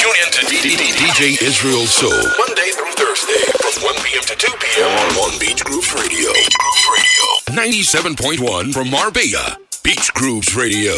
Tune in to DJ Israel Soul Monday through Thursday from 1 p.m. to 2 p.m. on Beach Grooves Radio. Beach Grooves Radio. 97.1 from Marbella. Beach Grooves Radio.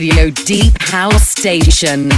Radio Deep House Station.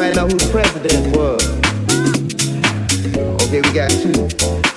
Anybody know who the president was? Okay, we got two.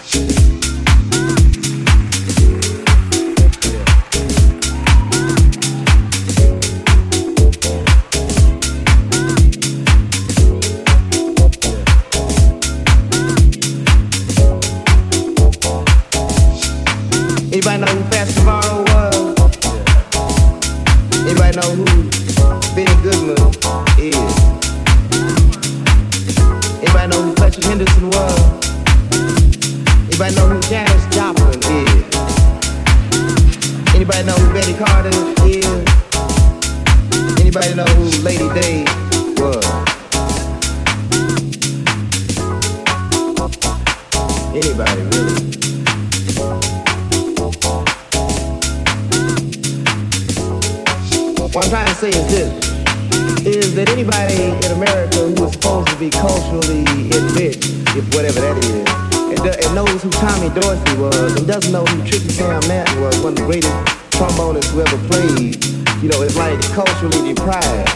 culturally deprived.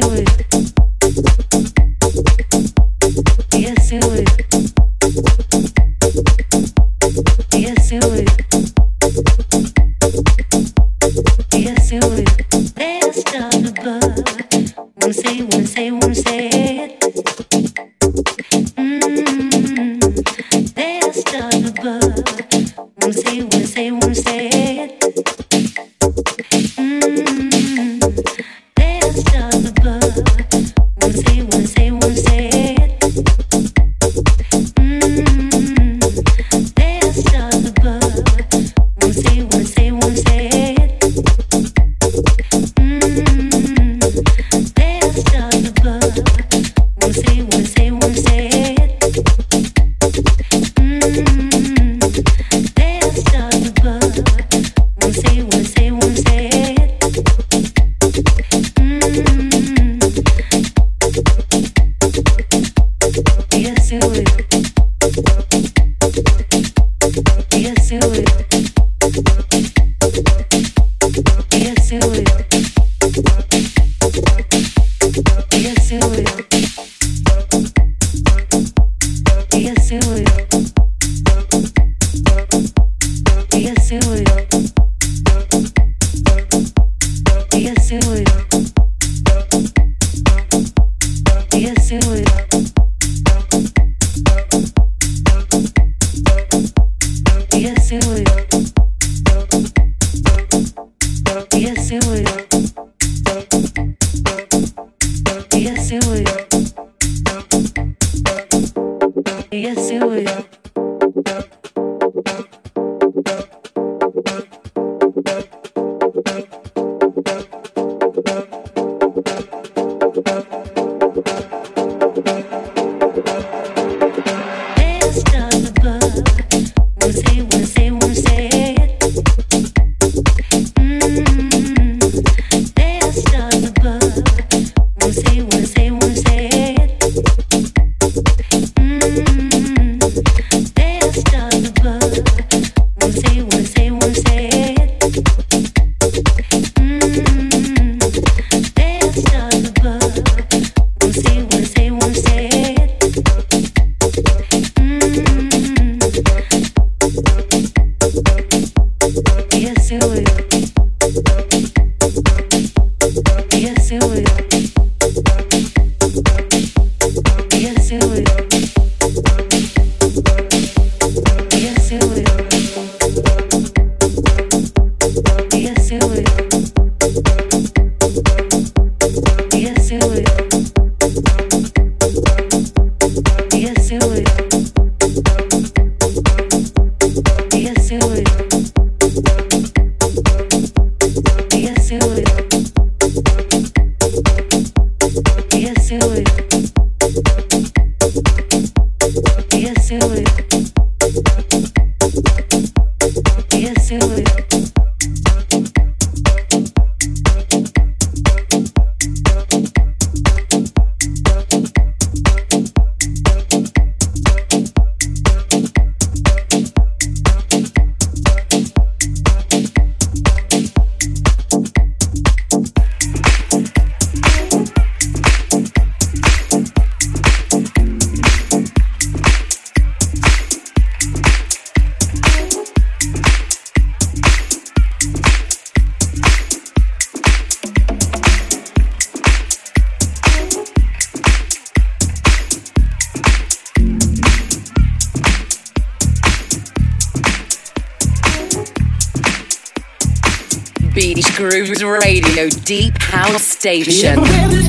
Cero es Station.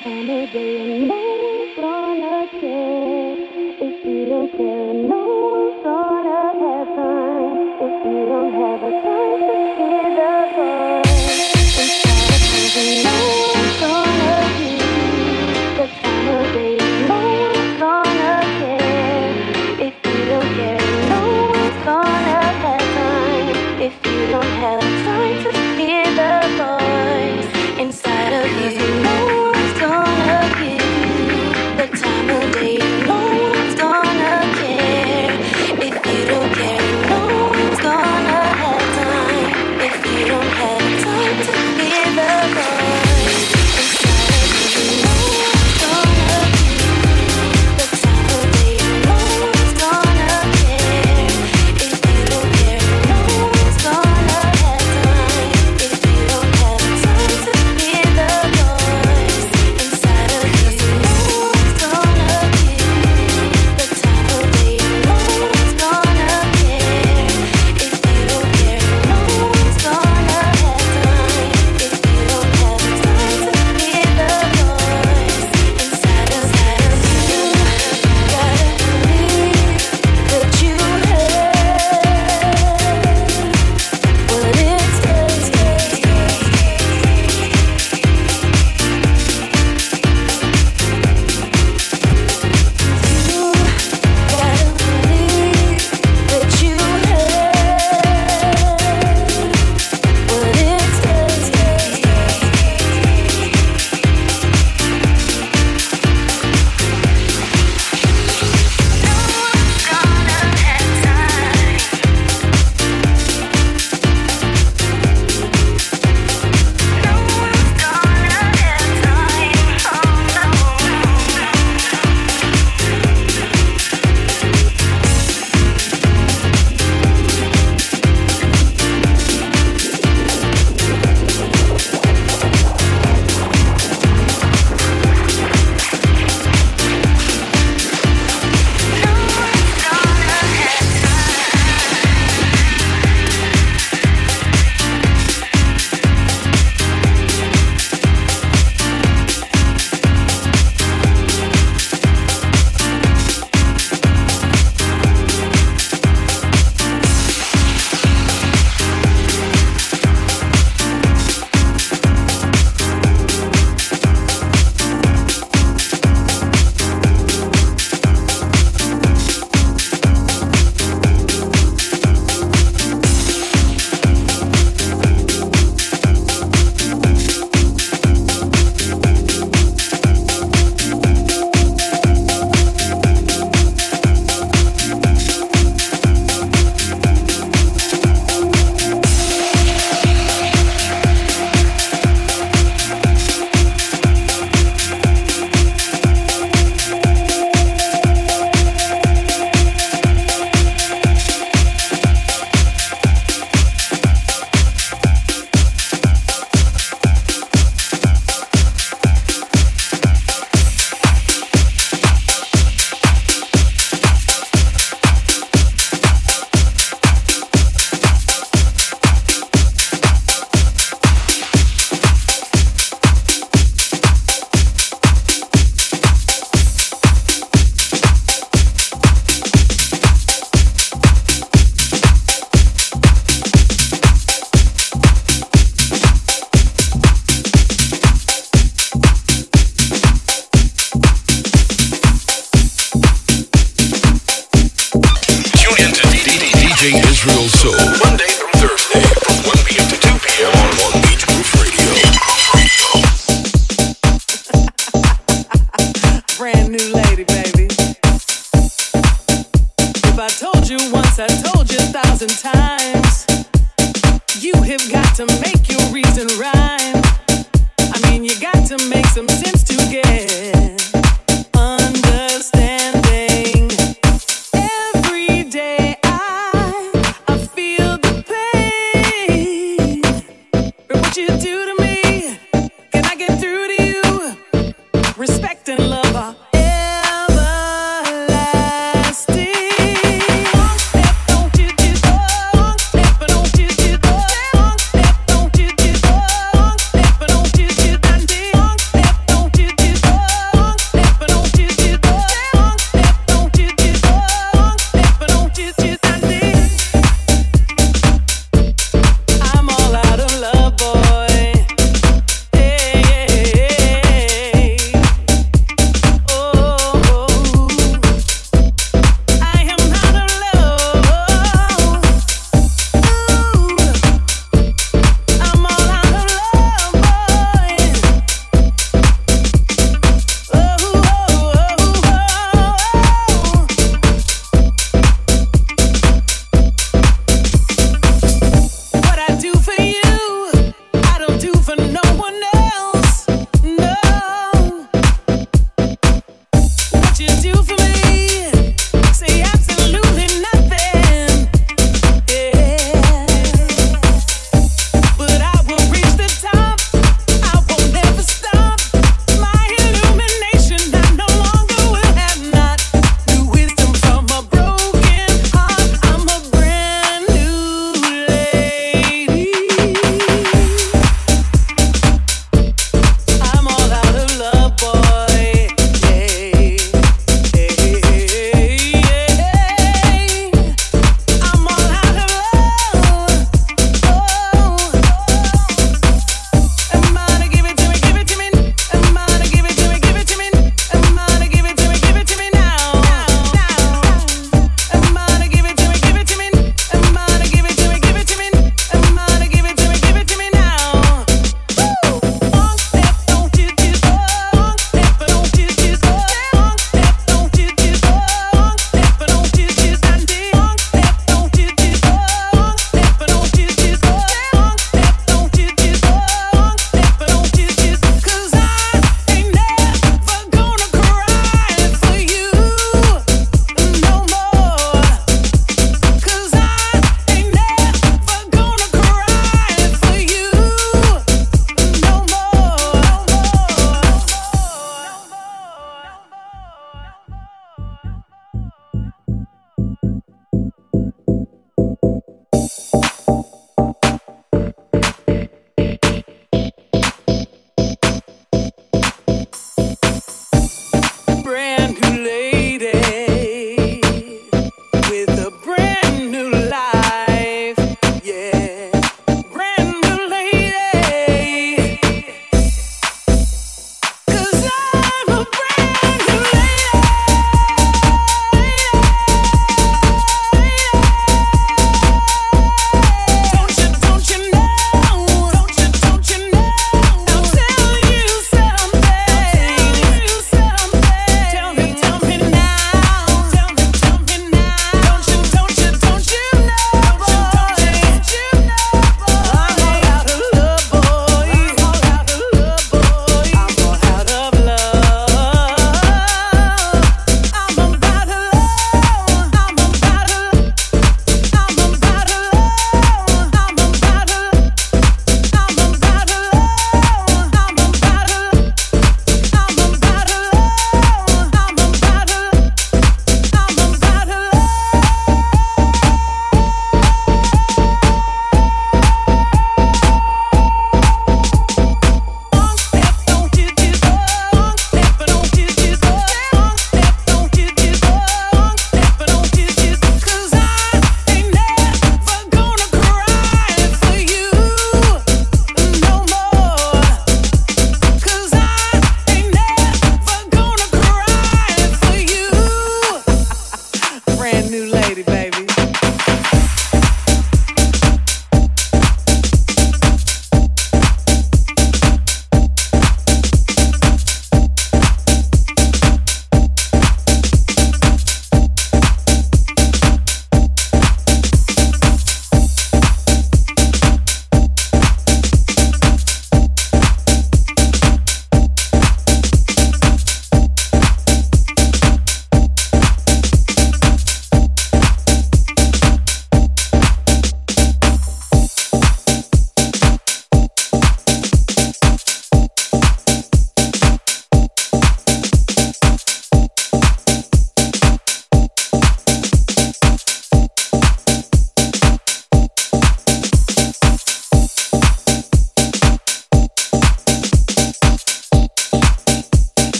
Time. Don't care, no I told you once, I told you a thousand times. You have got to make your rhyme. I mean, you got to make some sense to get.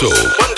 Soul